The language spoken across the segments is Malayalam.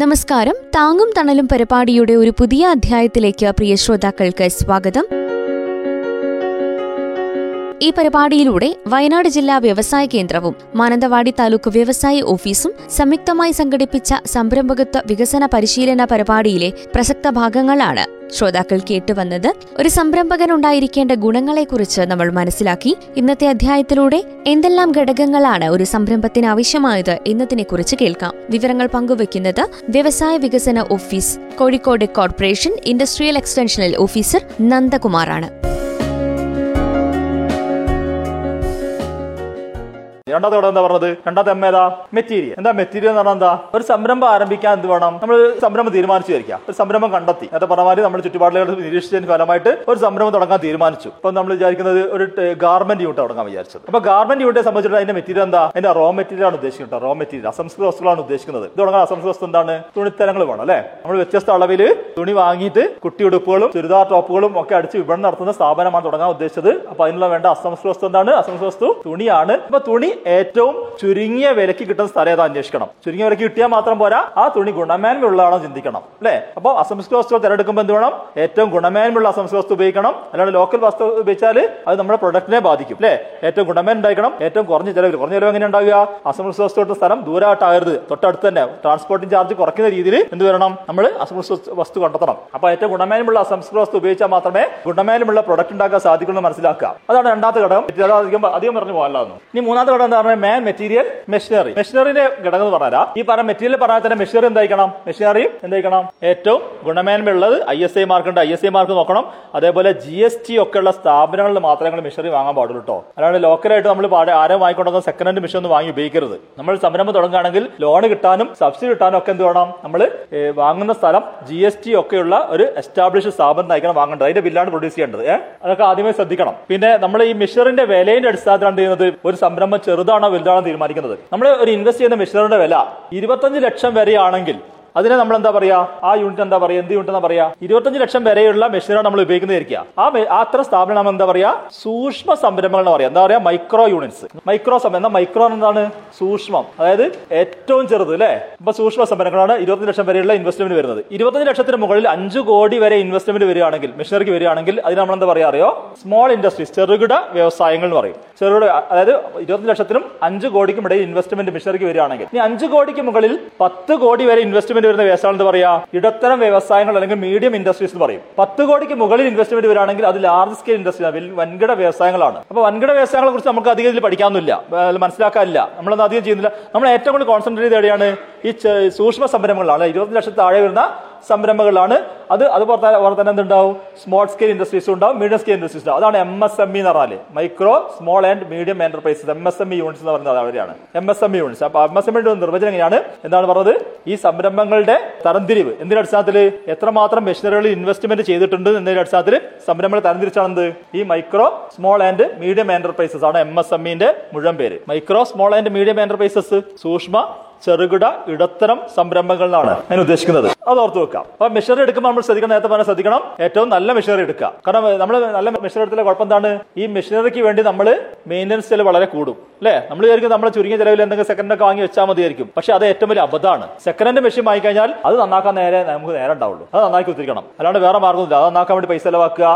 നമസ്കാരം. താങ്ങും തണലും പരിപാടിയുടെ ഒരു പുതിയ അധ്യായത്തിലേക്ക് പ്രിയ ശ്രോതാക്കൾക്ക് സ്വാഗതം. ഈ പരിപാടിയിലൂടെ വയനാട് ജില്ലാ വ്യവസായ കേന്ദ്രവും മാനന്തവാടി താലൂക്ക് വ്യവസായ ഓഫീസും സംയുക്തമായി സംഘടിപ്പിച്ച സംരംഭകത്വ വികസന പരിശീലന പരിപാടിയിലെ പ്രസക്ത ഭാഗങ്ങളാണ്. ശ്രോതാക്കൾ കേട്ടുവന്നത് ഒരു സംരംഭകൻ ഉണ്ടായിരിക്കേണ്ട ഗുണങ്ങളെക്കുറിച്ച് നമ്മൾ മനസ്സിലാക്കി. ഇന്നത്തെ അധ്യായത്തിലൂടെ എന്തെല്ലാം ഘടകങ്ങളാണ് ഒരു സംരംഭത്തിന് ആവശ്യമായത് എന്നതിനെക്കുറിച്ച് കേൾക്കാം. വിവരങ്ങൾ പങ്കുവയ്ക്കുന്നത് വ്യവസായ വികസന office Kozhikode corporation industrial extensional officer നന്ദകുമാറാണ്. രണ്ടാമത്തെ ഘടകം എന്താ പറഞ്ഞത്? രണ്ടാമത്തെ എം ഏതാ? മെറ്റീരിയൽ. എന്താ മെറ്റീരിയൽ എന്ന് പറഞ്ഞാൽ എന്താ? ഒരു സംരംഭം ആരംഭിക്കാൻ എന്ത് വേണം? നമ്മൾ സംരംഭം തീരുമാനിച്ചു വരിക്കാം ഒരു സംരംഭം കണ്ടെത്തി. നേരത്തെ പറഞ്ഞ മാതിരി നമ്മുടെ ചുറ്റുപാടുകൾ നിരീക്ഷിച്ചതിന് ഫലമായിട്ട് ഒരു സംരംഭം തുടങ്ങാൻ തീരുമാനിച്ചു. അപ്പൊ നമ്മൾ വിചാരിക്കുന്നത് ഒരു ഗാർമെന്റ് യൂണിറ്റ് തുടങ്ങാൻ വിചാരിച്ചത്. അപ്പൊ ഗാർമെന്റ് യൂണിറ്റെ സംബന്ധിച്ചിട്ട് അതിന്റെ മെറ്റീരിയൽ എന്താ? അതിന്റെ റോ മെറ്റീരിയൽ ആണ് ഉദ്ദേശിക്കുന്നത് റോ മെറ്റീരിയൽ അസംസ്കൃത വസ്തുക്കളാണ് ഉദ്ദേശിക്കുന്നത്. ഇത് തുടങ്ങാൻ അസംസ്കൃത വസ്തു എന്താണ്? തുണിത്തരങ്ങൾ വേണം അല്ലെ? നമ്മൾ വ്യത്യസ്ത അളവിൽ തുണി വാങ്ങിയിട്ട് കുട്ടി ഉടുപ്പുകളും ചുരിദാർ ടോപ്പുകളും ഒക്കെ അടിച്ച് വിപണനം നടത്തുന്ന സ്ഥാപനമാണ് തുടങ്ങാൻ ഉദ്ദേശിച്ചത്. അപ്പൊ അതിനുള്ള വേണ്ട അസംസ്കൃത വസ്തു എന്താണ്? അസംസ്കൃത വസ്തു തുണിയാണ്. അപ്പൊ തുണി ഏറ്റവും ചുരുങ്ങിയ വിലക്ക് കിട്ടുന്ന സ്ഥലം ഏതാ അന്വേഷിക്കണം. ചുരുങ്ങിയ വിലക്ക് കിട്ടിയാൽ മാത്രം പോരാ ആ തുണി ഗുണമേന്മയുള്ളതാണോ ചിന്തിക്കണം അല്ലെ? അപ്പോൾ അസംസ്കൃത വസ്തുക്കൾ തിരഞ്ഞെടുക്കുമ്പോൾ എന്ത് വേണം? ഏറ്റവും ഗുണമേന്മയുള്ള അസംസ്കൃത വസ്തു ഉപയോഗിക്കണം. അല്ലാണ്ട് ലോക്കൽ വസ്തു ഉപയോഗിച്ചാൽ അത് നമ്മുടെ പ്രൊഡക്റ്റിനെ ബാധിക്കും അല്ലെ? ഏറ്റവും ഗുണമേന്മ ഉണ്ടായിരിക്കണം ഏറ്റവും കുറഞ്ഞ ചെലവിൽ. കുറഞ്ഞ ചെലവ് എങ്ങനെ ഉണ്ടാവുക? അസംസ്കൃത വസ്തു കിട്ടുന്ന സ്ഥലം ദൂരമായിട്ടാകരുത് തൊട്ടടുത്ത് തന്നെ. ട്രാൻസ്പോർട്ടിംഗ് ചാർജ് കുറയ്ക്കുന്ന രീതിയിൽ എന്ത് വരണം? നമ്മൾ അസംസ്കൃത വസ്തു കണ്ടെത്തണം. അപ്പൊ ഏറ്റവും ഗുണമേന്മയുള്ള അസംസ്കൃത വസ്തു ഉപയോഗിച്ചാൽ മാത്രമേ ഗുണമേന്മയുള്ള പ്രൊഡക്റ്റ് ഉണ്ടാക്കാൻ സാധിക്കുള്ളൂ മനസ്സിലാക്കുക. അതാണ് രണ്ടാമത്തെ ഘടകം. അധികം അധികം പറഞ്ഞു പോകാനുള്ളതാണ് ഇനി മൂന്നാമത്തെ ഘടകം എന്താ പറഞ്ഞാൽ മാൻ മെറ്റീരിയൽ മെഷീനറി മെഷീനറിന്റെ ഘടകം എന്ന് പറഞ്ഞാൽ ഈ പറഞ്ഞ മെറ്റീരിയൽ പറഞ്ഞാൽ തന്നെ മെഷീനറി എന്തായിരിക്കണം? മെഷീനറി എന്തായിരിക്കണം? ഏറ്റവും ഗുണമേന്മയുള്ളത് ഐ എസ് ഐ മാർക്ക് ഉണ്ട്. ഐ എസ് ഐ മാർക്ക് നോക്കണം. അതേപോലെ ജി എസ് ടി ഒക്കെ ഉള്ള സ്ഥാപനങ്ങളിൽ മാത്രമേ നിങ്ങൾ മെഷീനറി വാങ്ങാൻ പാടുള്ളൂ കേട്ടോ അല്ലാണ്ട് ലോക്കലായിട്ട് നമ്മൾ ആരും വാങ്ങിക്കൊണ്ടുവന്ന സെക്കൻഡ് ഹാൻഡ് മെഷീൻ ഒന്നും വാങ്ങി ഉപയോഗിക്കരുത്. നമ്മൾ സംരംഭം തുടങ്ങുകയാണെങ്കിൽ ലോൺ കിട്ടാനും സബ്സിഡി കിട്ടാനും ഒക്കെ എന്ത് വേണം? നമ്മൾ വാങ്ങുന്ന സ്ഥലം ജി എസ് ടി ഒക്കെയുള്ള ഒരു എസ്റ്റാബ്ലിഷ് സ്ഥാപനം ആയിരിക്കണം വാങ്ങേണ്ടത്. അതിന്റെ ബില്ലാണ് പ്രൊഡ്യൂസ് ചെയ്യേണ്ടത്. അതൊക്കെ ആദ്യമേ ശ്രദ്ധിക്കണം. പിന്നെ നമ്മൾ ഈ മെഷീറിന്റെ വിലയുടെ അടിസ്ഥാനത്തിലാണ് ചെയ്യുന്നത്? ഒരു സംരംഭം ചെറുതാണോ വലുതാണോ തീരുമാനിക്കുന്നത്. നമ്മൾ ഒരു ഇൻവെസ്റ്റ് ചെയ്യുന്ന മെഷീനറിയുടെ വില ഇരുപത്തഞ്ച് ലക്ഷം വരെയാണെങ്കിൽ അതിനെ നമ്മൾ എന്താ പറയാ? ആ യൂണിറ്റ് എന്താ പറയാ? എന്ത് യൂണിറ്റ് എന്താ പറയാ? ഇരുപത്തഞ്ച് ലക്ഷം വരെയുള്ള മെഷീനാണ് നമ്മൾ ഉപയോഗിക്കുന്നതായിരിക്കുക. ആ അത്ര സ്ഥാപനം നമ്മൾ എന്താ പറയാ? സൂക്ഷ്മ സംരംഭങ്ങൾ എന്ന് പറയാം. എന്താ പറയാ? മൈക്രോ യൂണിറ്റ്സ് മൈക്രോ സംരംഭം മൈക്രോ എന്താണ്? സൂക്ഷ്മം. അതായത് ഏറ്റവും ചെറുത് അല്ലെ ഇപ്പൊ സൂക്ഷ്മ സംരംഭങ്ങളാണ് ഇരുപത്തഞ്ച് ലക്ഷം വരെയുള്ള ഇൻവെസ്റ്റ്മെന്റ് വരുന്നത്. ഇരുപത്തഞ്ച് ലക്ഷത്തിന് മുകളിൽ അഞ്ച് കോടി വരെ ഇൻവെസ്റ്റ്മെന്റ് വരികയാണെങ്കിൽ മെഷീനറിക്ക് വരികയാണെങ്കിൽ അതിന് നമ്മൾ എന്താ പറയാ അറിയോ? സ്മോൾ ഇൻഡസ്ട്രീസ് ചെറുകിട വ്യവസായങ്ങൾ എന്ന് പറയും. ചെറുകിട അതായത് ഇരുപത്തഞ്ച് ലക്ഷത്തിനും അഞ്ച് കോടിക്കും ഇടയിൽ ഇൻവെസ്റ്റ്മെന്റ് മെഷീനറിക്ക് വരികയാണെങ്കിൽ. ഇനി അഞ്ച് കോടിക്ക് മുകളിൽ പത്ത് കോടി വരെ ഇൻവെസ്റ്റ്മെന്റ് വരുന്ന വ്യവസായം എന്താ പറയാ ഇടത്തരം വ്യവസായങ്ങൾ അല്ലെങ്കിൽ മീഡിയം ഇൻഡസ്ട്രീസ് എന്ന് പറയും. പത്ത് കോടിക്ക് മുകളിൽ ഇൻവെസ്റ്റ്മെന്റ് വരികയാണെങ്കിൽ അത് ലാർജ് സ്കെയിൽ ഇൻഡസ്ട്രി വൻകിട വ്യവസായങ്ങളാണ്. അപ്പൊ വൻകിട വ്യവസായങ്ങളെ കുറിച്ച് നമുക്ക് അധികം ഇതിൽ പഠിക്കാനൊന്നുമില്ല ഏഹ് മനസ്സിലാക്കാനില്ല. നമ്മളൊന്നും അധികം ചെയ്യുന്നില്ല. നമ്മൾ ഏറ്റവും കൂടുതൽ കോൺസെൻട്രേറ്റ് ചെയ്ത് ഈ സൂക്ഷ്മ സംരംഭങ്ങളാണ്. ഇരുപത് ലക്ഷത്തിൽ താഴെ വരുന്ന സംരംഭങ്ങളാണ് അത് അതുപോലെ തന്നെ അതുപോലെ തന്നെ എന്തുണ്ടാവും? സ്മോൾ സ്കെയിൽ ഇൻഡസ്ട്രീസ് ഉണ്ടാവും മീഡിയം സ്കെയിൽ ഇൻഡസ്ട്രീസ് ഉണ്ടാവും. അതാണ് എം എസ് എം ഇ എന്ന് പറഞ്ഞാൽ micro small and medium enterprises M S M E units എന്ന് പറയുന്നത് അവരെയാണ്. M S M E units അപ്പൊ എം എസ് എം ഇയുടെ നിർവചനം എങ്ങനെയാണ്? എന്താണ് പറഞ്ഞത്? ഈ സംരംഭങ്ങളുടെ തരംതിരിവ്. എന്തിന്റെ അടിസ്ഥാനത്തിൽ എത്രമാത്രം മെഷീനറികളിൽ ഇൻവെസ്റ്റ്മെന്റ് ചെയ്തിട്ടുണ്ട് എന്നതിന്റെ അടിസ്ഥാനത്തിൽ സംരംഭങ്ങൾ തരംതിരിച്ചാണെന്ത് ഈ micro small and medium enterprises ആണ് എം എസ് എം ഇന്റെ മുഴുവൻ പേര്. Micro small and medium enterprises സൂക്ഷ്മ ചെറുകിട ഇടത്തരം സംരംഭങ്ങളിലാണ് ഞാൻ ഉദ്ദേശിക്കുന്നത്. അത് ഓർത്ത് വെക്കാം അപ്പൊ മെഷീനറി എടുക്കുമ്പോൾ നമ്മൾ ശ്രദ്ധിക്കണം നേരത്തെ പറഞ്ഞാൽ ശ്രദ്ധിക്കണം. ഏറ്റവും നല്ല മെഷീനറി എടുക്കുക. കാരണം നമ്മൾ നല്ല മെഷീനറി എടുത്തില്ല കുഴപ്പം എന്താണ്? ഈ മെഷീനറിക്ക് വേണ്ടി നമ്മൾ മെയിന്റനൻസ് ചെലവ് വളരെ കൂടും. അല്ലേ? നമ്മൾ വിചാരിക്കും നമ്മൾ ചുരുങ്ങിയ ചെലവിൽ എന്തെങ്കിലും സെക്കൻഡ് ഒക്കെ വാങ്ങി വെച്ചാൽ മതിയായിരിക്കും. പക്ഷെ അത് ഏറ്റവും വലിയ അബദ്ധമാണ്. സെക്കൻഡ് മെഷീൻ വാങ്ങിക്കഴിഞ്ഞാൽ അത് നന്നാക്കാൻ നേരെ നമുക്ക് നേരെ ഉണ്ടാവുള്ളൂ. അത് നന്നാക്കി ഒത്തിരിക്കണം അല്ലാണ്ട് വേറെ മാർഗമില്ല അത് നന്നാക്കാൻ വേണ്ടി പൈസ ചെലവാക്കുക.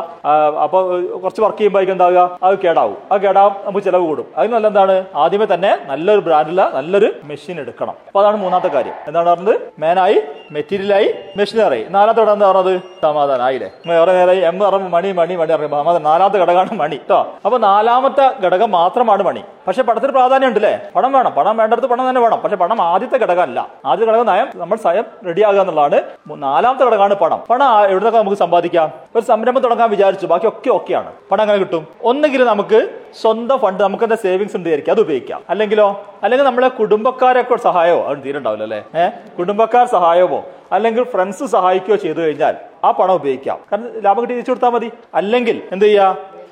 അപ്പോൾ കുറച്ച് വർക്ക് ചെയ്യുമ്പോൾ എന്താവുക? അത് കേടാവും. അത് കേടാവും നമുക്ക് ചിലവ് കൂടും. അതിന് നല്ല എന്താണ്? ആദ്യമേ തന്നെ നല്ലൊരു ബ്രാൻഡിലുള്ള നല്ലൊരു മെഷീൻ എടുക്കണം. അപ്പൊ അതാണ് മൂന്നാമത്തെ കാര്യം. എന്താണ് പറഞ്ഞത്? മേനായി മെറ്റീരിയലായി മെഷീനറി. നാലാമത്തെ ഘടകം എന്താ പറഞ്ഞത്? സമാധാനം. ആയില്ലേ? വേറെ നേരെ എം പറഞ്ഞു മണി മണി മണി പറഞ്ഞു. സമാധാനം. നാലാമത്തെ ഘടകമാണ് മണി കേട്ടോ അപ്പൊ നാലാമത്തെ ഘടകം മാത്രമാണ് മണി. പക്ഷെ പടത്തിന് പ്രാധാന്യം ഉണ്ടല്ലേ പണം വേണം. പണം വേണ്ടടുത്ത് പണം തന്നെ വേണം. പക്ഷെ പണം ആദ്യത്തെ ഘടകമല്ല. ആദ്യത്തെ ഘടകം നയം നമ്മൾ സ്വയം റെഡിയാകുക എന്നുള്ളതാണ്. നാലാമത്തെ ഘടകമാണ് പണം. പണം എവിടെ എവിടുന്നൊക്കെ നമുക്ക് സമ്പാദിക്കാം? ഒരു സംരംഭം തുടങ്ങാൻ വിചാരിച്ചു. ബാക്കി ഒക്കെ ഓക്കെയാണ് പണം അങ്ങനെ കിട്ടും? ഒന്നുകിൽ നമുക്ക് സ്വന്തം ഫണ്ട് നമുക്ക് എന്താ സേവിങ്സ് ഉണ്ട് ആയിരിക്കും അത് ഉപയോഗിക്കാം. അല്ലെങ്കിലോ? അല്ലെങ്കിൽ നമ്മളെ കുടുംബക്കാരൊക്കെ സഹായമോ? അത് തീരുണ്ടാവില്ല അല്ലേ? ഏഹ് കുടുംബക്കാർ സഹായമോ? അല്ലെങ്കിൽ ഫ്രണ്ട്സ് സഹായിക്കുകയോ ചെയ്തു കഴിഞ്ഞാൽ ആ പണം ഉപയോഗിക്കാം. കാരണം ലാഭം കിട്ടി തിരിച്ചു കൊടുത്താൽ മതി. അല്ലെങ്കിൽ എന്ത്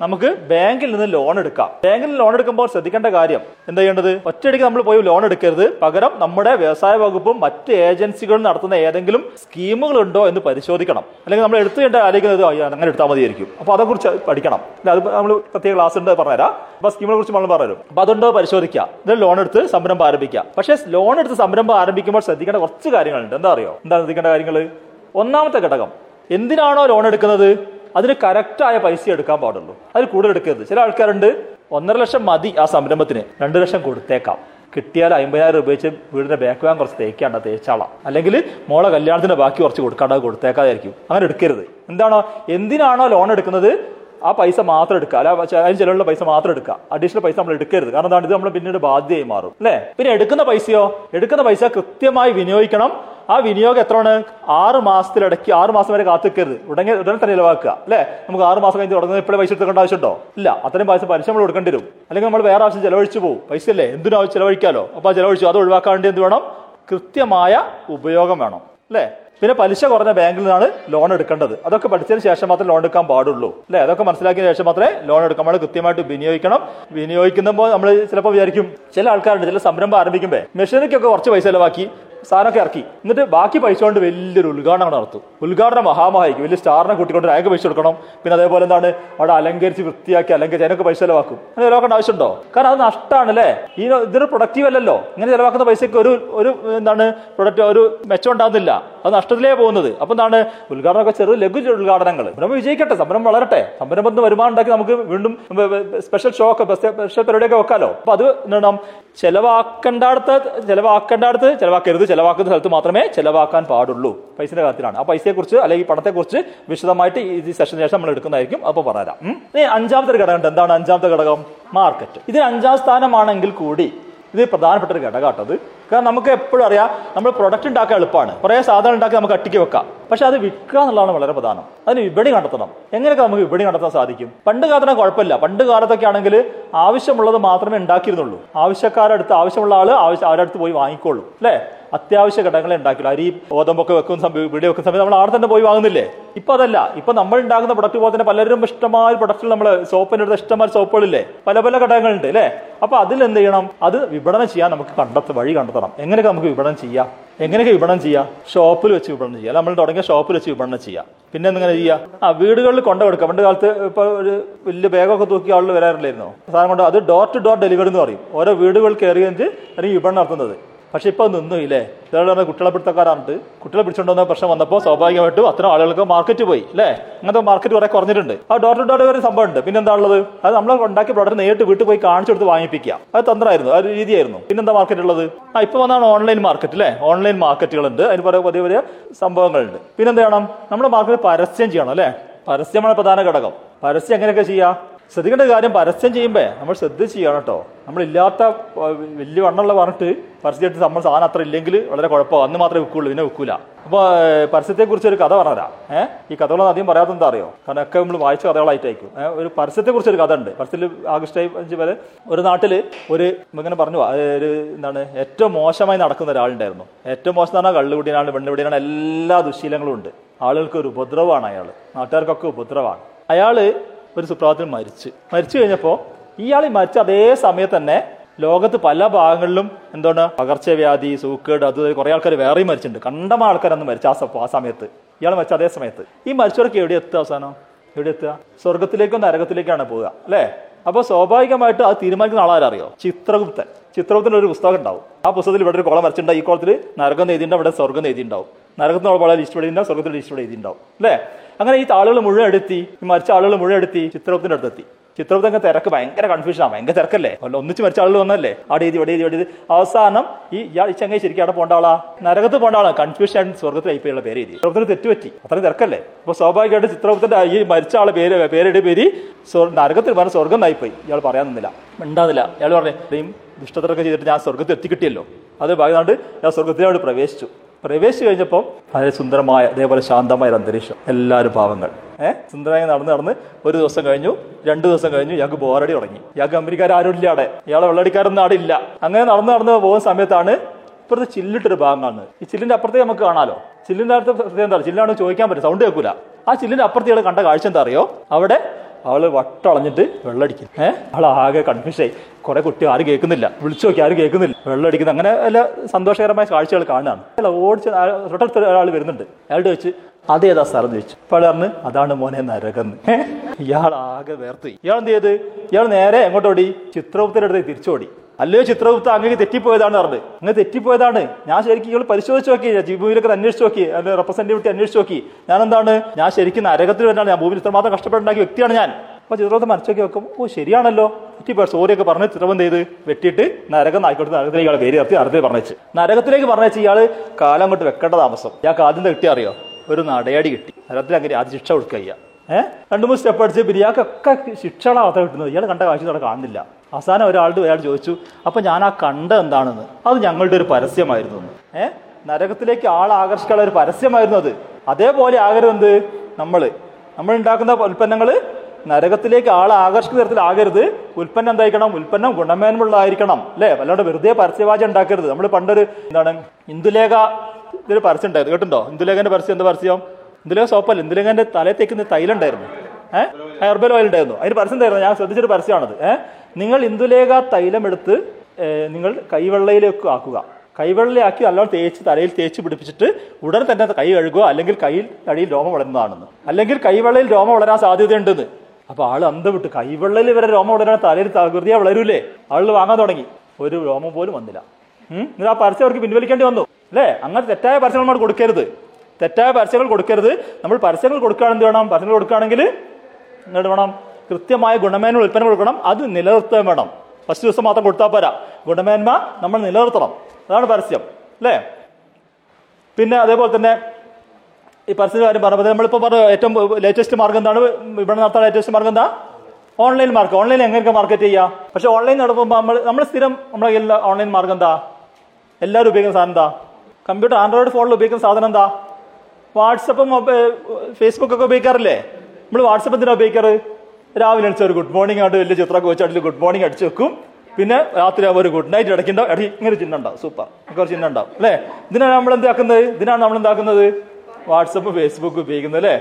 നമുക്ക് ബാങ്കിൽ നിന്ന് ലോൺ എടുക്കാം. ബാങ്കിൽ നിന്ന് ലോൺ എടുക്കുമ്പോൾ ശ്രദ്ധിക്കേണ്ട കാര്യം എന്താ ചെയ്യേണ്ടത്? ഒറ്റയടിക്ക് നമ്മൾ പോയി ലോൺ എടുക്കരുത്. പകരം നമ്മുടെ വ്യവസായ വകുപ്പും മറ്റ് ഏജൻസികളും നടത്തുന്ന ഏതെങ്കിലും സ്കീമുകൾ ഉണ്ടോ എന്ന് പരിശോധിക്കണം. അല്ലെങ്കിൽ നമ്മൾ എടുത്തു കഴിഞ്ഞാൽ ആലോചിക്കുന്നത് അങ്ങനെ എടുത്താൽ മതിയായിരിക്കും. അപ്പൊ അതേക്കുറിച്ച് പഠിക്കണം. അത് നമ്മൾ പ്രത്യേക ക്ലാസ് ഉണ്ട് പറഞ്ഞുതരാം. അപ്പോൾ സ്കീമിനെ കുറിച്ച് നമ്മൾ പറഞ്ഞു അപ്പോൾ അതുണ്ടോ പരിശോധിക്കുക ലോൺ എടുത്ത് സംരംഭം ആരംഭിക്കുക പക്ഷേ ലോൺ എടുത്ത് സംരംഭം ആരംഭിക്കുമ്പോൾ ശ്രദ്ധിക്കേണ്ട കുറച്ച് കാര്യങ്ങളുണ്ട്. എന്താ അറിയോ? എന്താ ശ്രദ്ധിക്കേണ്ട കാര്യങ്ങൾ ഒന്നാമത്തെ ഘടകം. എന്തിനാണോ ലോൺ എടുക്കുന്നത്? അതിന് കറക്റ്റായ പൈസ എടുക്കാൻ പാടുള്ളൂ. അതിൽ കൂടുതൽ എടുക്കരുത്. ചില ആൾക്കാരുണ്ട് ഒന്നര ലക്ഷം മതി ആ സംരംഭത്തിന് രണ്ട് ലക്ഷം കൊടുത്തേക്കാം. കിട്ടിയാൽ അമ്പതിനായിരം രൂപ വെച്ച് വീടിന്റെ ബാക്ക് വാങ്ങാൻ കുറച്ച് തേക്കാണ്ട തേച്ചാളാം. അല്ലെങ്കിൽ മോളെ കല്യാണത്തിന്റെ ബാക്കി കുറച്ച് കൊടുക്കാണ്ട് കൊടുത്തേക്കാതായിരിക്കും അങ്ങനെ എടുക്കരുത്. എന്താണോ എന്തിനാണോ ലോൺ എടുക്കുന്നത്? ആ പൈസ മാത്രം എടുക്കുക. അല്ല അതിന് ചിലവുള്ള പൈസ മാത്രം എടുക്കുക. അഡീഷണൽ പൈസ നമ്മൾ എടുക്കരുത്. കാരണം എന്താണ്? ഇത് നമ്മൾ പിന്നീട് ബാധ്യതയായി മാറും. അല്ലേ? പിന്നെ എടുക്കുന്ന പൈസയോ? എടുക്കുന്ന പൈസ കൃത്യമായി വിനിയോഗിക്കണം. ആ വിനിയോഗം എത്രയാണ്? ആറ് മാസത്തിലിടയ്ക്ക് ആറ് മാസം വരെ കാത്തിക്കരുത്. ഉടനെ ഉടനെ തന്നെ ഇലവാക്കുക അല്ലേ? നമുക്ക് ആറ് മാസം കഴിഞ്ഞ് തുടങ്ങുന്നത് ഇപ്പോഴും പൈസ എടുക്കേണ്ട ആവശ്യമുണ്ടോ? ഇല്ല. അത്രയും പൈസ പലിശ നമ്മൾ കൊടുക്കേണ്ടി വരും. അല്ലെങ്കിൽ നമ്മൾ വേറെ ആവശ്യം ചെലവഴിച്ചു പോകും. പൈസ അല്ലേ എന്തിനും ചെലവഴിക്കാലോ? അപ്പൊ ആ ചെലവഴിച്ചു അത് ഒഴിവാക്കാൻ വേണ്ടി എന്ത് വേണം? കൃത്യമായ ഉപയോഗം വേണം അല്ലേ? പിന്നെ പലിശ കുറഞ്ഞ ബാങ്കിൽ നിന്നാണ് ലോൺ എടുക്കേണ്ടത്. അതൊക്കെ പഠിച്ചതിന് ശേഷം മാത്രമേ ലോൺ എടുക്കാൻ പാടുള്ളൂ അല്ലെ? അതൊക്കെ മനസ്സിലാക്കിയ ശേഷം മാത്രമേ ലോൺ എടുക്കാൻ പാടുള്ളൂ. കൃത്യമായിട്ട് വിനിയോഗിക്കണം. വിനിയോഗിക്കുമ്പോൾ നമ്മൾ ചിലപ്പോൾ വിചാരിക്കും ചില ആൾക്കാരുണ്ട് ചില സംരംഭം ആരംഭിക്കുമ്പോൾ മെഷീനൊക്കെ കുറച്ച് പൈസ ചെലവാക്കി. സാധനമൊക്കെ ഇറക്കി. എന്നിട്ട് ബാക്കി പൈസ കൊണ്ട് വലിയൊരു ഉദ്ഘാടനം നടത്തും. ഉദ്ഘാടനം മഹാമഹായിരിക്കും വലിയ സ്റ്റാറിനെ കൂട്ടിക്കൊണ്ട് അയാൾക്ക് പൈസ കൊടുക്കണം. പിന്നെ അതേപോലെ എന്താണ്? അവിടെ അലങ്കരിച്ച് വൃത്തിയാക്കി അലങ്കരിച്ച് അതിനൊക്കെ പൈസ ചെലവാക്കും. അങ്ങനെ ചിലവാക്കേണ്ട ആവശ്യമുണ്ടോ? കാരണം അത് നഷ്ടമാണ് അല്ലേ ഈ ഇതൊരു പ്രൊഡക്റ്റീവ് അല്ലല്ലോ. ഇങ്ങനെ ചിലവാക്കുന്ന പൈസയ്ക്ക് ഒരു ഒരു എന്താണ്? പ്രൊഡക്റ്റ് ഒരു മെച്ചം ഉണ്ടാകുന്നില്ല. അത് നഷ്ടത്തിലേ പോകുന്നത്. അപ്പൊ എന്താണ്? ഉദ്ഘാടനമൊക്കെ ചെറു ലഘു ഉദ്ഘാടനങ്ങൾ. സംരംഭം വിജയിക്കട്ടെ സംരംഭം വളരട്ടെ. സംരംഭത്തിന് വരുമാനം ഉണ്ടാക്കി നമുക്ക് വീണ്ടും സ്പെഷ്യൽ ഷോ ഒക്കെ സ്പെഷ്യൽ പരിപാടിയൊക്കെ വെക്കാലോ. അപ്പൊ അത് എന്താണ്? ചെലവാക്കേണ്ടടുത്ത് ചെലവാക്കേണ്ടടുത്ത് ചെലവാക്കരുത്. ചെലവാക്കുന്ന സ്ഥലത്ത് മാത്രമേ ചെലവാക്കാൻ പാടുള്ളൂ. പൈസയുടെ കാര്യത്തിലാണ്. ആ പൈസയെക്കുറിച്ച് അല്ലെങ്കിൽ പണത്തെക്കുറിച്ച് വിശദമായിട്ട് ഈ സെഷന് ശേഷം നമ്മൾ എടുക്കുന്നതായിരിക്കും. അപ്പോൾ പറയാം. അഞ്ചാമത്തെ ഘടകം എന്താണ് അഞ്ചാമത്തെ ഘടകം? മാർക്കറ്റ് ഇതിന് അഞ്ചാം സ്ഥാനമാണെങ്കിൽ കൂടി ഇത് പ്രധാനപ്പെട്ട ഒരു ഘടകമാട്ടത് കാരണം നമുക്ക് എപ്പോഴും അറിയാം. നമ്മൾ പ്രൊഡക്റ്റ് ഉണ്ടാക്കാൻ എളുപ്പമാണ്. കുറേ സാധനം ഉണ്ടാക്കി നമുക്ക് അട്ടിക്ക് വെക്കാം. പക്ഷെ അത് വിൽക്കുക എന്നുള്ളതാണ് വളരെ പ്രധാനം. അതിന് വിപണി കണ്ടെത്തണം. എങ്ങനെയൊക്കെ നമുക്ക് വിപണി കണ്ടെത്താൻ സാധിക്കും? പണ്ട് കാലത്തിന് കുഴപ്പമില്ല. പണ്ട് കാലത്തൊക്കെ ആണെങ്കിൽ ആവശ്യമുള്ളത് മാത്രമേ ഉണ്ടാക്കിയിരുന്നുള്ളൂ. ആവശ്യക്കാരടുത്ത് ആവശ്യമുള്ള ആൾ ആവശ്യം അവരുടെ അടുത്ത് പോയി വാങ്ങിക്കോളൂ. അല്ലേ? അത്യാവശ്യ ഘടകങ്ങളെ ഉണ്ടാക്കില്ല. അരി ഗോതമ്പൊക്കെ വെക്കുന്ന സമയം വീട് വെക്കുന്ന സമയത്ത് നമ്മൾ ആടെ തന്നെ പോയി വാങ്ങുന്നില്ലേ? ഇപ്പൊ അതല്ല. ഇപ്പൊ നമ്മൾ ഉണ്ടാക്കുന്ന പ്രൊഡക്റ്റ് പോലെ തന്നെ പലരും ഇഷ്ടമായ പ്രൊഡക്റ്റുകൾ നമ്മൾ സോപ്പിന്റെ അടുത്ത് ഇഷ്ടമായ സോപ്പുകളില്ലേ? പല പല ഘടകങ്ങളുണ്ട് അല്ലേ? അപ്പൊ അതിൽ എന്ത് ചെയ്യണം? അത് വിപണനം ചെയ്യാൻ നമുക്ക് കണ്ടെത്ത വഴി കണ്ടെത്തണം. എങ്ങനെയൊക്കെ നമുക്ക് വിപണനം ചെയ്യാം? എങ്ങനെയൊക്കെ വിപണനം ചെയ്യാം? ഷോപ്പിൽ വെച്ച് വിപണനം ചെയ്യാം. നമ്മൾ തുടങ്ങിയ ഷോപ്പിൽ വെച്ച് വിപണനം ചെയ്യാം. പിന്നെ എന്തെങ്ങനെ ചെയ്യാം? ആ വീടുകളിൽ കൊണ്ടു കൊടുക്കുക പണ്ട് കാലത്ത് ഇപ്പൊ ഒരു വലിയ ബാഗൊക്കെ തൂക്കി ആളുകൾ വരാറില്ലായിരുന്നോ സാധനം കൊണ്ട് അത് ഡോർ ടു ഡോർ ഡെലിവറി എന്ന് പറയും. ഓരോ വീടുകൾ കയറി അല്ലെങ്കിൽ വിപണനം നടത്തുന്നത്. പക്ഷെ ഇപ്പൊ നിന്നു ഇല്ലേ? ഇതേപോലെ പറഞ്ഞ കുട്ടികളെ പിടുത്തക്കാരാണ്ട് കുട്ടികളെ പിടിച്ചുകൊണ്ടുവന്ന പ്രശ്നം വന്നപ്പോൾ സ്വാഭാവികമായിട്ടും അത്ര ആളുകൾക്ക് മാർക്കറ്റ് പോയി അല്ലേ അങ്ങനത്തെ മാർക്കറ്റ് കുറെ കുറഞ്ഞിട്ടുണ്ട്. ആ ഡോട്ട് ടു വരെ ഒരു സംഭവം ഉണ്ട്. പിന്നെ എന്താ ഉള്ളത്? അത് നമ്മൾ ഉണ്ടാക്കിയ പ്രോഡക്റ്റ് നേരിട്ട് വീട്ടിൽ പോയി കാണിച്ചു കൊടുത്ത് വാങ്ങിപ്പിക്കുക. അത് തന്ത്രമായിരുന്നു ആ ഒരു രീതിയായിരുന്നു. പിന്നെന്താ മാർക്കറ്റ് ഉള്ളത്? ആ ഇപ്പൊ വന്നാണ് ഓൺലൈൻ മാർക്കറ്റ് അല്ലേ ഓൺലൈൻ മാർക്കറ്റുകളുണ്ട് അതിന് പുറകെ പുതിയ പുതിയ സംഭവങ്ങളുണ്ട്. പിന്നെന്ത് ചെയ്യണം? നമ്മുടെ മാർക്കറ്റ് പരസ്യം ചെയ്യണം അല്ലേ? പരസ്യമാണ് പ്രധാന ഘടകം. പരസ്യം എങ്ങനെയൊക്കെ ചെയ്യാം? ശ്രദ്ധിക്കേണ്ട കാര്യം പരസ്യം ചെയ്യുമ്പോൾ നമ്മൾ ശ്രദ്ധിച്ച് ചെയ്യണം കേട്ടോ. നമ്മളില്ലാത്ത വലിയ വണ്ണമുള്ള പറഞ്ഞിട്ട് പരസ്യമായിട്ട് നമ്മൾ സാധനം അത്ര ഇല്ലെങ്കിൽ വളരെ കുഴപ്പമാണ് അന്ന് മാത്രമേ വിൽക്കുള്ളൂ പിന്നെ വിൽക്കൂല അപ്പോൾ പരസ്യത്തെക്കുറിച്ച് ഒരു കഥ പറഞ്ഞുതരാം ഏഹ് ഈ കഥകളൊന്നും അധികം പറയാത്ത എന്താ അറിയോ? കാരണം ഒക്കെ നമ്മൾ വായിച്ച കഥകളായിട്ടായിരിക്കും. ഒരു പരസ്യത്തെക്കുറിച്ച് ഒരു കഥ ഉണ്ട്. പരസ്യത്തിൽ ആകൃഷ്ടായി അഞ്ച് പേര് ഒരു നാട്ടിൽ ഒരു ഇങ്ങനെ പറഞ്ഞു ഒരു എന്താണ് ഏറ്റവും മോശമായി നടക്കുന്ന ഒരാളുണ്ടായിരുന്നു. ഏറ്റവും മോശം എന്ന് പറഞ്ഞാൽ കള്ളുകുടിയാണ് വെണ്ണുകുടിയാണ് എല്ലാ ദുശീലങ്ങളും ഉണ്ട്. ആളുകൾക്ക് ഒരു ഉപദ്രവമാണ് അയാൾ നാട്ടുകാർക്കൊക്കെ ഉപദ്രവമാണ്. അയാൾ ഒരു സുപ്രഭാതത്തിൽ മരിച്ചു. മരിച്ചു കഴിഞ്ഞപ്പോൾ ഇയാൾ മരിച്ച അതേ സമയത്ത് തന്നെ ലോകത്ത് പല ഭാഗങ്ങളിലും എന്താണ് പകർച്ചവ്യാധി സൂക്കേട് അത് കുറെ ആൾക്കാർ വേറെയും മരിച്ചിട്ടുണ്ട്. കണ്ടമ ആൾക്കാരൊന്നും മരിച്ച ആ ആ സമയത്ത്. ഇയാൾ മരിച്ച അതേ സമയത്ത്. ഈ മരിച്ചവർക്ക് എവിടെ എത്തുക അവസാനം? എവിടെ എത്തുക? സ്വർഗത്തിലേക്കോ നരകത്തിലേക്കാണ് പോവുക അല്ലേ? അപ്പൊ സ്വാഭാവികമായിട്ട് അത് തീരുമാനിക്കുന്ന ആളാരറിയോ? ചിത്രഗുപ്തൻ. ചിത്രഗുപ്തൻ ഒരു പുസ്തകം ഉണ്ടാവും. ആ പുസ്തകത്തിൽ ഇവിടെ ഒരു കുളം വരച്ചിട്ടുണ്ടാവും ഈ കുളത്തിൽ നരകം എഴുതിണ്ടാവും ഇവിടെ സ്വർഗം എഴുതിണ്ടാവും നരകത്തിന് പോലെ ലിസ്റ്റ് ഇവിടെ ഉണ്ടാവും സ്വർഗത്തിൽ ലിസ്റ്റ് എഴുതിണ്ടാവും അല്ലേ? അങ്ങനെ ഈ ആളുകൾ മുഴുവൻ എടുത്തി മരിച്ച ആളുകൾ മുഴുവൻ എടുത്തി ചിത്രത്തിന്റെ അടുത്തെത്തി. ചിത്രഗുപ്തൻ തിരക്ക് ഭയങ്കര കൺഫ്യൂഷനാണ് ഭയങ്കര തിരക്കല്ലേ? അല്ല ഒന്നിച്ച് മരിച്ച ആളുകൾ വന്നല്ലേ അവിടെ എഴുതി ഇവിടെ എഴുതി ഇവിടെ അവസാനം ഈ ഇയാൾ ഈ ചങ്ങായി ശരിക്കും അവിടെ പോണ്ട നരകത്ത് പോണ്ട കൺഫ്യൂഷൻ ആയിട്ട് സ്വർഗത്തിൽ പേരുള്ള പേര് എഴുതി ചിത്രത്തിന് തെറ്റുപറ്റി. അത്ര തിരക്കല്ലേ? അപ്പൊ സ്വാഭാവികമായിട്ട് ചിത്രത്തിന്റെ ഈ മരിച്ച ആളെ പേര് പേരുടെ പേര് നരകത്തിൽ പറഞ്ഞ സ്വർഗം നായിപ്പോയി ഇയാൾ പറയാൻ നിന്നില്ല. മിണ്ടാന്നില്ല ഇയാൾ പറഞ്ഞു ദുഷ്ടതരൊക്കെ ചെയ്തിട്ട് ഞാൻ സ്വർഗത്തിൽ എത്തിക്കിട്ടിയല്ലോ. അത് ഭാഗമായിട്ട് ഞാൻ സ്വർഗത്തിലോട് പ്രവേശിച്ചു. പ്രവേശിച്ചു കഴിഞ്ഞപ്പോൾ വളരെ സുന്ദരമായ അതേപോലെ ശാന്തമായ ഒരു അന്തരീക്ഷം. എല്ലാവരും പാവങ്ങൾ. ഏഹ് സുന്ദരമായി നടന്ന് നടന്ന് ഒരു ദിവസം കഴിഞ്ഞു രണ്ടു ദിവസം കഴിഞ്ഞു ഇയാൾക്ക് ബോറടി തുടങ്ങി. ഇയാൾക്ക് അമേരിക്കാർ ആരും ഇല്ല അവിടെ. ഇയാളെ വെള്ളടിക്കാരൊന്നും അവിടെ ഇല്ല. അങ്ങനെ നടന്ന് നടന്ന് പോകുന്ന സമയത്താണ് ഇപ്പുറത്ത് ചില്ലിട്ടൊരു ഭാഗം കാണുന്നത്. ഈ ചില്ലിന്റെ അപ്പുറത്തേക്ക് നമുക്ക് കാണാലോ? ചില്ലിന്റെ അടുത്ത് എന്താ? ചില്ലാണ് ചോദിക്കാൻ പറ്റും സൗണ്ട് കേൾക്കൂല. ആ ചില്ലിന്റെ അപ്പുറത്ത് ഇയാൾ കണ്ട കാഴ്ച എന്താ അറിയോ? അവിടെ അവൾ വട്ടളഞ്ഞിട്ട് വെള്ളടിക്കും. ഏഹ് അവൾ ആകെ കൺഫ്യൂഷായി കുറെ കുട്ടി ആരും കേൾക്കുന്നില്ല. വിളിച്ചു നോക്കി ആരും കേൾക്കുന്നില്ല. വെള്ളടിക്കുന്ന അങ്ങനെ വല്ല സന്തോഷകരമായ കാഴ്ചകൾ കാണുകയാണ് അല്ല ഓടിച്ച് തൊട്ടടുത്ത ഒരാൾ വരുന്നുണ്ട്. അയാളുടെ വെച്ച് അതേതാ സ്ഥലം എന്ന് ചോദിച്ചു. അപ്പോൾ പറഞ്ഞു അതാണ് മോനെ നരകന്ന് ഇയാൾ ആകെ വേർത്തു ഇയാൾ എന്ത് ചെയ്ത്? ഇയാൾ നേരെ എങ്ങോട്ടോടി? ചിത്രഗുപ്തരുടെ അടുത്ത് തിരിച്ചോടി. അല്ലയോ ചിത്രഗുപ്ത അങ്ങനെ തെറ്റിപ്പോയതാണ് പറഞ്ഞത് അങ്ങനെ തെറ്റിപ്പോയതാണ്. ഞാൻ ശരിക്കും ഇയാൾ പരിശോധിച്ച് നോക്കി ഭൂമിയിലൊക്കെ അന്വേഷിച്ച് നോക്കി അതിന്റെ റെപ്രസെന്റേറ്റീവ് അന്വേഷിച്ച് നോക്കി. ഞാൻ എന്താണ് ഞാൻ ശരിക്കും നരകത്തിൽ വരാണ് ഞാൻ ഭൂമിയിൽ ഇത്രമാത്രം കഷ്ടപ്പെട്ടുണ്ടാക്കിയ വ്യക്തിയാണ് ഞാൻ. അപ്പൊ ചിത്രഗുപ്ത മനസ്സിലാക്കി നോക്കും ഓ ശരിയാണല്ലോ. തെറ്റിപ്പോ സോറിയൊക്കെ പറഞ്ഞ് ചിത്രം ചെയ്ത്? വെട്ടിയിട്ട് നരകം നായിക്കോട്ട് നരകത്തിലേക്ക് ഇയാൾ പേര് നിർത്തി അർത്ഥത്തിൽ പറഞ്ഞു നരകത്തിലേക്ക് പറഞ്ഞു ഇയാൾ കാലം കൊണ്ട് വെക്കേണ്ട താമസം. ഇയാൾക്ക് ആദ്യം കിട്ടിയ അറിയോ ഒരു നടയടി കിട്ടി. നരകത്തിൽ അങ്ങനെ ആദ്യം ശിക്ഷ കൊടുക്കുക ഏഹ് രണ്ടു മൂന്ന് സ്റ്റെപ്പ് അടിച്ച് ശിക്ഷണം ശിക്ഷകളാണ് കിട്ടുന്നത്. ഇയാൾ കണ്ട കാഴ്ച അവിടെ കാണുന്നില്ല. അവസാനം ഒരാളുടെ അയാൾ ചോദിച്ചു അപ്പൊ ഞാൻ ആ കണ്ട എന്താണെന്ന്? അത് ഞങ്ങളുടെ ഒരു പരസ്യമായിരുന്നു ഏഹ് നരകത്തിലേക്ക് ആൾ ആകർഷിക്കാനുള്ള ഒരു പരസ്യമായിരുന്നു അത്. അതേപോലെ ആകരുത് നമ്മൾ. നമ്മൾ ഉണ്ടാക്കുന്ന ഉൽപ്പന്നങ്ങൾ നരകത്തിലേക്ക് ആളെ ആകർഷിക്കുന്ന തരത്തിൽ തരത്തിലാകരുത് ഉൽപ്പന്നം എന്തായിരിക്കണം? ഉൽപ്പന്നം ഗുണമേന്മുള്ളതായിരിക്കണം അല്ലേ? വല്ലാണ്ട് വെറുതെ പരസ്യവാചം ഉണ്ടാക്കരുത്. നമ്മൾ പണ്ടൊരു എന്താണ് ഇന്ദുലേഖ ഇതൊരു പരസ്യം ഉണ്ടായിരുന്നു. കേട്ടുണ്ടോ ഇന്ദുലേഖന്റെ പരസ്യം എന്താ പരസ്യം? ഇന്ദുലേഖ സോപ്പല്ല? ഇന്ദുലേഖന്റെ തലയിൽ തേക്കുന്ന തൈലുണ്ടായിരുന്നു? ഏഹ് ഹെർബൽ ഓയിൽ ഉണ്ടായിരുന്നു. അതിന് പരസ്യം ഉണ്ടായിരുന്നു ഞാൻ ശ്രദ്ധിച്ചൊരു പരസ്യമാണത്. ഏഹ് നിങ്ങൾ ഇന്ദുലേഖ തൈലം എടുത്ത് നിങ്ങൾ കൈവെള്ളയിലേക്ക് ആക്കുക. കൈവെള്ളയാക്കി നല്ലോണം തേച്ച് തലയിൽ തേച്ച് പിടിപ്പിച്ചിട്ട് ഉടൻ തന്നെ കൈ കഴുകുക അല്ലെങ്കിൽ കയ്യിൽ അടിയിൽ രോമം വളരുന്നതാണെന്ന്. അല്ലെങ്കിൽ കൈവെള്ളയിൽ രോമം വളരാൻ സാധ്യതയുണ്ടെന്ന്. അപ്പൊ ആൾ അന്ത വിട്ട് കൈവെള്ളയിൽ വരെ രോമം വളരാൻ തലയിൽ തകൃതിയാ വളരൂലേ? ആൾ വാങ്ങാൻ തുടങ്ങി. ഒരു രോമം പോലും വന്നില്ല? എന്നിട്ട് ആ പരസ്യം അവർക്ക് പിൻവലിക്കേണ്ടി വന്നു. അല്ലേ? അങ്ങനെ തെറ്റായ പരസ്യങ്ങൾ നമ്മൾ കൊടുക്കരുത്. തെറ്റായ പരസ്യങ്ങൾ കൊടുക്കരുത്. നമ്മൾ പരസ്യങ്ങൾ കൊടുക്കുകയാണെന്ത് വേണം? പരസ്യങ്ങൾ കൊടുക്കുകയാണെങ്കിൽ എന്ത് വേണം? കൃത്യമായ ഗുണമേന്മ ഉൽപ്പന്നം കൊടുക്കണം. അത് നിലനിർത്താൻ വേണം. ഫസ്റ്റ് ദിവസം മാത്രം കൊടുത്താൽ പോരാ. ഗുണമേന്മ നമ്മൾ നിലനിർത്തണം. അതാണ് പരസ്യം. അല്ലേ? പിന്നെ അതേപോലെ തന്നെ ഈ പരസ്യം കാര്യം പറഞ്ഞപ്പോൾ നമ്മളിപ്പോൾ പറഞ്ഞ ഏറ്റവും ലേറ്റസ്റ്റ് മാർഗം എന്താണ്? ഇവിടെ നടത്താൻ ലേറ്റസ്റ്റ് മാർഗം എന്താ? ഓൺലൈൻ മാർക്കറ്റ് ഓൺലൈൻ എങ്ങനെയൊക്കെ മാർക്കറ്റ് ചെയ്യുക പക്ഷെ ഓൺലൈൻ നടത്തുമ്പോൾ നമ്മൾ നമ്മൾ സ്ഥിരം നമ്മുടെ കയ്യിൽ ഓൺലൈൻ മാർഗം എന്താ? എല്ലാവരും ഉപയോഗിക്കുന്ന സാധനം എന്താ? കമ്പ്യൂട്ടർ ആൻഡ്രോയിഡ് ഫോണിൽ ഉപയോഗിക്കുന്ന സാധനം എന്താ? വാട്സപ്പും ഫേസ്ബുക്ക് ഒക്കെ ഉപയോഗിക്കാറില്ലേ? നമ്മൾ വാട്സപ്പ് എന്തിനാ ഉപയോഗിക്കാറ്? രാവിലെ അടിച്ച ഒരു ഗുഡ് മോർണിംഗ് ആയിട്ട് വലിയ ചിത്ര കോച്ചാട്ടിൽ ഗുഡ് മോർണിംഗ് അടിച്ചു വെക്കും. പിന്നെ രാത്രി ഒരു ഗുഡ് നൈറ്റ് ഇടയ്ക്കുണ്ടാവും. ഇടയ്ക്ക് ഇങ്ങനെ ചിഹ്നം ഉണ്ടാവും സൂപ്പർ ഒരു ചിഹ്നം ഉണ്ടാവും അല്ലേ? ഇതിനാണ് നമ്മൾ എന്താക്കുന്നത്? ഇതിനാണ് നമ്മൾ എന്താക്കുന്നത്? വാട്സപ്പ് ഫേസ്ബുക്ക് ഉപയോഗിക്കുന്നത് അല്ലേ?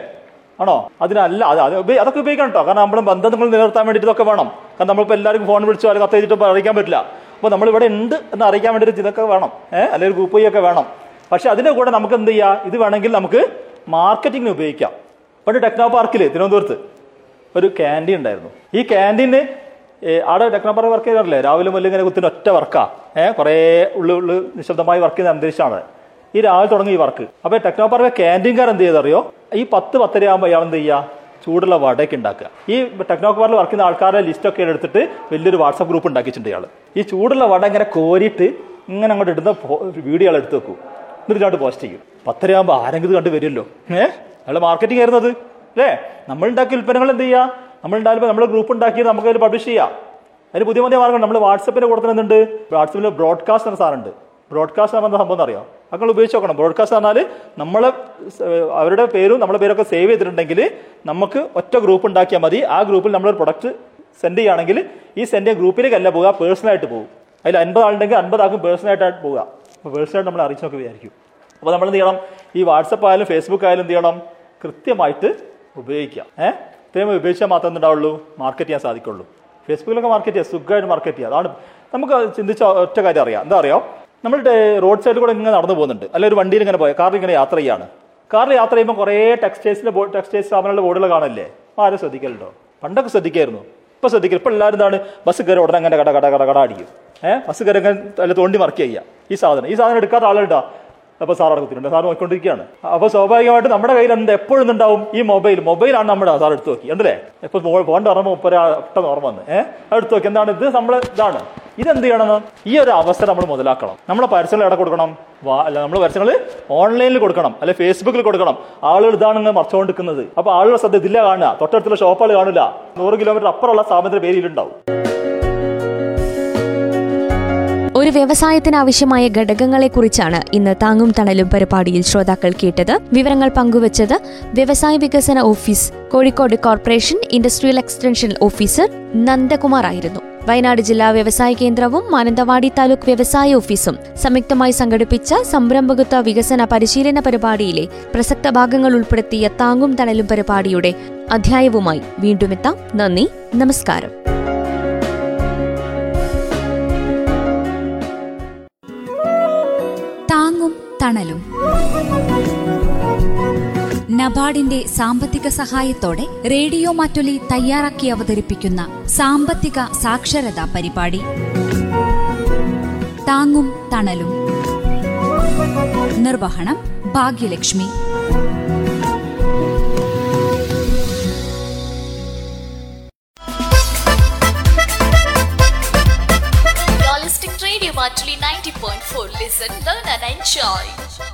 ആണോ? അതിനല്ല അത് അത് അതൊക്കെ ഉപയോഗിക്കണം കേട്ടോ കാരണം നമ്മൾ ബന്ധങ്ങൾ നിലനിർത്താൻ വേണ്ടിയിട്ട് ഇതൊക്കെ വേണം. കാരണം നമ്മളിപ്പോൾ എല്ലാവർക്കും ഫോൺ വിളിച്ചോ അല്ലെങ്കിൽ കത്ത് അറിയിക്കാൻ പറ്റില്ല. അപ്പോൾ നമ്മൾ ഇവിടെ ഉണ്ട് എന്ന് അറിയിക്കാൻ വേണ്ടിയിട്ട് ഇതൊക്കെ വേണം. ഏഹ് അല്ലെങ്കിൽ ഗ്രൂപ്പ് വഴിയൊക്കെ വേണം. പക്ഷെ അതിന്റെ കൂടെ നമുക്ക് എന്ത് ചെയ്യാം? ഇത് വേണമെങ്കിൽ നമുക്ക് മാർക്കറ്റിങ്ങിന് ഉപയോഗിക്കാം. പണ്ട് ടെക്നോ പാർക്കിൽ തിരുവനന്തപുരത്ത് ഒരു ക്യാന്റീൻ ഉണ്ടായിരുന്നു. ഈ ക്യാന്റീന് അവിടെ ടെക്നോ പാർക്ക് വർക്ക് ചെയ്യാറില്ലേ രാവിലെ മുതൽ ഇങ്ങനെ കുത്തിന് ഒറ്റ വർക്കാണ് ഏഹ് കുറേ ഉള്ളു ഉള്ളു നിശബ്ദമായി വർക്ക് ചെയ്യുന്ന അന്തരീക്ഷമാണ്. ഈ രാവിലെ തുടങ്ങി ഈ വർക്ക് അപ്പോൾ ടെക്നോ പാർക്ക് ക്യാന്റീൻകാർ എന്ത് ചെയ്തറിയോ? ഈ പത്ത് പത്തര ആകുമ്പോൾ ഇയാൾ എന്ത് ചെയ്യുക ചൂടുള്ള വടയൊക്കെ ഉണ്ടാക്കുക. ഈ ടെക്നോ പാർക്കിൽ വർക്ക് ചെയ്യുന്ന ആൾക്കാരുടെ ലിസ്റ്റൊക്കെ എടുത്തിട്ട് വലിയൊരു വാട്സപ്പ് ഗ്രൂപ്പ് ഉണ്ടാക്കിയിട്ടുണ്ട് ഇയാൾ. ഈ ചൂടുള്ള വട ഇങ്ങനെ കോരിയിട്ട് ഇങ്ങനെ അങ്ങോട്ട് ഇടുന്ന വീഡിയോ എടുത്ത് വെക്കും. എന്നിട്ട് പോസ്റ്റ് ചെയ്യും. പത്തരയാകുമ്പോൾ ആരെങ്കിലും കണ്ട് വരുമല്ലോ. ഏഹ് അയാൾ മാർക്കറ്റിംഗ് ആയിരുന്നത്. അല്ലേ? നമ്മൾ ഉണ്ടാക്കിയ ഉൽപ്പന്നങ്ങൾ എന്ത് ചെയ്യുക നമ്മൾ ഉണ്ടാകുമ്പോൾ നമ്മൾ ഗ്രൂപ്പ് ഉണ്ടാക്കി നമുക്ക് അതിൽ പബ്ലിഷ് ചെയ്യാം. അതിന് പുതിയ പുതിയ മാർഗം നമ്മൾ വാട്സപ്പിന്റെ കൂടെ തന്നെ എന്തുണ്ട്? വാട്സപ്പിൽ ബ്രോഡ്കാസ്റ്റ് എന്ന സാധനമുണ്ട് ബ്രോഡ്കാസ്റ്റ് എന്ന സംഭവം എന്ന് അറിയാം? അങ്ങനെ ഉപയോഗിച്ച് നോക്കണം. ബ്രോഡ്കാസ്റ്റ് പറഞ്ഞാൽ നമ്മളെ അവരുടെ പേരും നമ്മളെ പേരൊക്കെ സേവ് ചെയ്തിട്ടുണ്ടെങ്കിൽ നമുക്ക് ഒറ്റ ഗ്രൂപ്പ് ഉണ്ടാക്കിയാൽ മതി. ആ ഗ്രൂപ്പിൽ നമ്മളൊരു പ്രൊഡക്റ്റ് സെൻഡ് ചെയ്യുകയാണെങ്കിൽ ഈ സെൻഡ് ഗ്രൂപ്പിലേക്കല്ല പോവുക പേഴ്സണലായിട്ട് പോകും അതിൽ അൻപത് ആളുണ്ടെങ്കിൽ അൻപത് ആക്കും പേഴ്സണലായിട്ടാണ് പോവുക. അപ്പോൾ വേഴ്സായിട്ട് നമ്മൾ അറിയിച്ചു നോക്കി വിചാരിക്കും. അപ്പോൾ നമ്മൾ എന്ത് ചെയ്യണം? ഈ വാട്സപ്പ് ആയാലും ഫേസ്ബുക്ക് ആയാലും എന്ത് ചെയ്യണം? കൃത്യമായിട്ട് ഉപയോഗിക്കുക ഏഹ് ഇത്രയും ഉപയോഗിച്ചാൽ മാത്രമേ ഉണ്ടാവുള്ളൂ? മാർക്കറ്റ് ചെയ്യാൻ സാധിക്കുള്ളൂ. ഫേസ്ബുക്കിലൊക്കെ മാർക്കറ്റ് ചെയ്യാം സുഖമായിട്ട് മാർക്കറ്റ് ചെയ്യാം. അതാണ് നമുക്ക് ചിന്തിച്ച ഒറ്റ കാര്യം അറിയാം. എന്താ അറിയാം? നമ്മൾ റോഡ് സൈഡിൽ കൂടെ ഇങ്ങനെ നടന്നു പോകുന്നുണ്ട്. അല്ലെങ്കിൽ ഒരു വണ്ടിയിൽ ഇങ്ങനെ പോയ കാറിൽ ഇങ്ങനെ യാത്ര ചെയ്യാണ്. കാറിൽ യാത്ര ചെയ്യുമ്പോൾ കുറേ ടെക്സ്റ്റൈൽസിന്റെ ബോർഡ് ടെക്സ്റ്റൈൽ സ്ഥാപനങ്ങളുടെ ബോർഡുകൾ കാണില്ലേ? ആരും ശ്രദ്ധിക്കലുണ്ടോ? പണ്ടൊക്കെ ശ്രദ്ധിക്കായിരുന്നു. ഇപ്പൊ ശ്രദ്ധിക്കുക ഇപ്പം എല്ലാവരും എന്താണ്? ബസ് കയറി ഉടനെ അങ്ങനെ കട കട കട കട അടിക്കും. ഏഹ് ബസ് കയറി അങ്ങനെ അല്ല തോണ്ടി മറക്കുക ചെയ്യുക. ഈ സാധനം. ഈ സാധനം എടുക്കാത്ത ആളുണ്ടോ? അപ്പൊ സാർ അവിടെ സാർ നോക്കിക്കൊണ്ടിരിക്കുകയാണ്. അപ്പൊ സ്വാഭാവികമായിട്ട് നമ്മുടെ കയ്യിൽ എന്താ എപ്പോഴും ഉണ്ടാവും ഈ മൊബൈൽ മൊബൈലാണ് നമ്മുടെ സാർ എടുത്തു നോക്കി. എന്തല്ലേ ഇപ്പൊ പോകേണ്ട ഓർമ്മ മുപ്പര പെട്ടെന്ന് ഓർമ്മ വന്ന്. ഏഹ് എടുത്തു നോക്കി. എന്താണ്? ഇത് നമ്മൾ ഇതാണ്. ഇതെന്ത് ചെയ്യണം ഈ ഒരു അവസരം നമ്മൾ മുതലാക്കണം. നമ്മളെ പരസ്യങ്ങൾ ഇട കൊടുക്കണം? അല്ല നമ്മൾ പരസ്യങ്ങൾ ഓൺലൈനിൽ കൊടുക്കണം. അല്ലെ ഫേസ്ബുക്കിൽ കൊടുക്കണം. ആളുകൾ ഇതാണ് ഇങ്ങനെ മറച്ചുകൊണ്ടിരിക്കുന്നത്. അപ്പൊ ആളുകൾ ശ്രദ്ധ ഇതില്ല കാണുക. തൊട്ടടുത്തുള്ള ഷോപ്പുകൾ കാണില്ല നൂറ് കിലോമീറ്റർ അപ്പുറമുള്ള സ്ഥാപനത്തിന്റെ പേരിലുണ്ടാവും ഒരു വ്യവസായത്തിന് ആവശ്യമായ ഘടകങ്ങളെക്കുറിച്ചാണ് ഇന്ന് താങ്ങും തണലും പരിപാടിയിൽ ശ്രോതാക്കൾ കേട്ടത്. വിവരങ്ങൾ പങ്കുവച്ചത് വ്യവസായ വികസന office Kozhikode corporation industrial extension officer Nandakumar ആയിരുന്നു. വയനാട് ജില്ലാ വ്യവസായ കേന്ദ്രവും മാനന്തവാടി താലൂക്ക് വ്യവസായ ഓഫീസും സംയുക്തമായി സംഘടിപ്പിച്ച സംരംഭകത്വ വികസന പരിശീലന പരിപാടിയിലെ പ്രസക്ത ഭാഗങ്ങൾ ഉൾപ്പെടുത്തിയ താങ്ങും തണലും പരിപാടിയുടെ അധ്യായവുമായി വീണ്ടുമെത്താം നന്ദി നമസ്കാരം. താങ്ങും തണലും. നബാർഡിന്റെ സാമ്പത്തിക സഹായത്തോടെ റേഡിയോ മാറ്റൊലി തയ്യാറാക്കി അവതരിപ്പിക്കുന്ന സാമ്പത്തിക സാക്ഷരതാ പരിപാടി താങ്ങും തണലും നിർവഹണം Bhagyalakshmi Radio Matuli 90.4. Listen, learn and enjoy.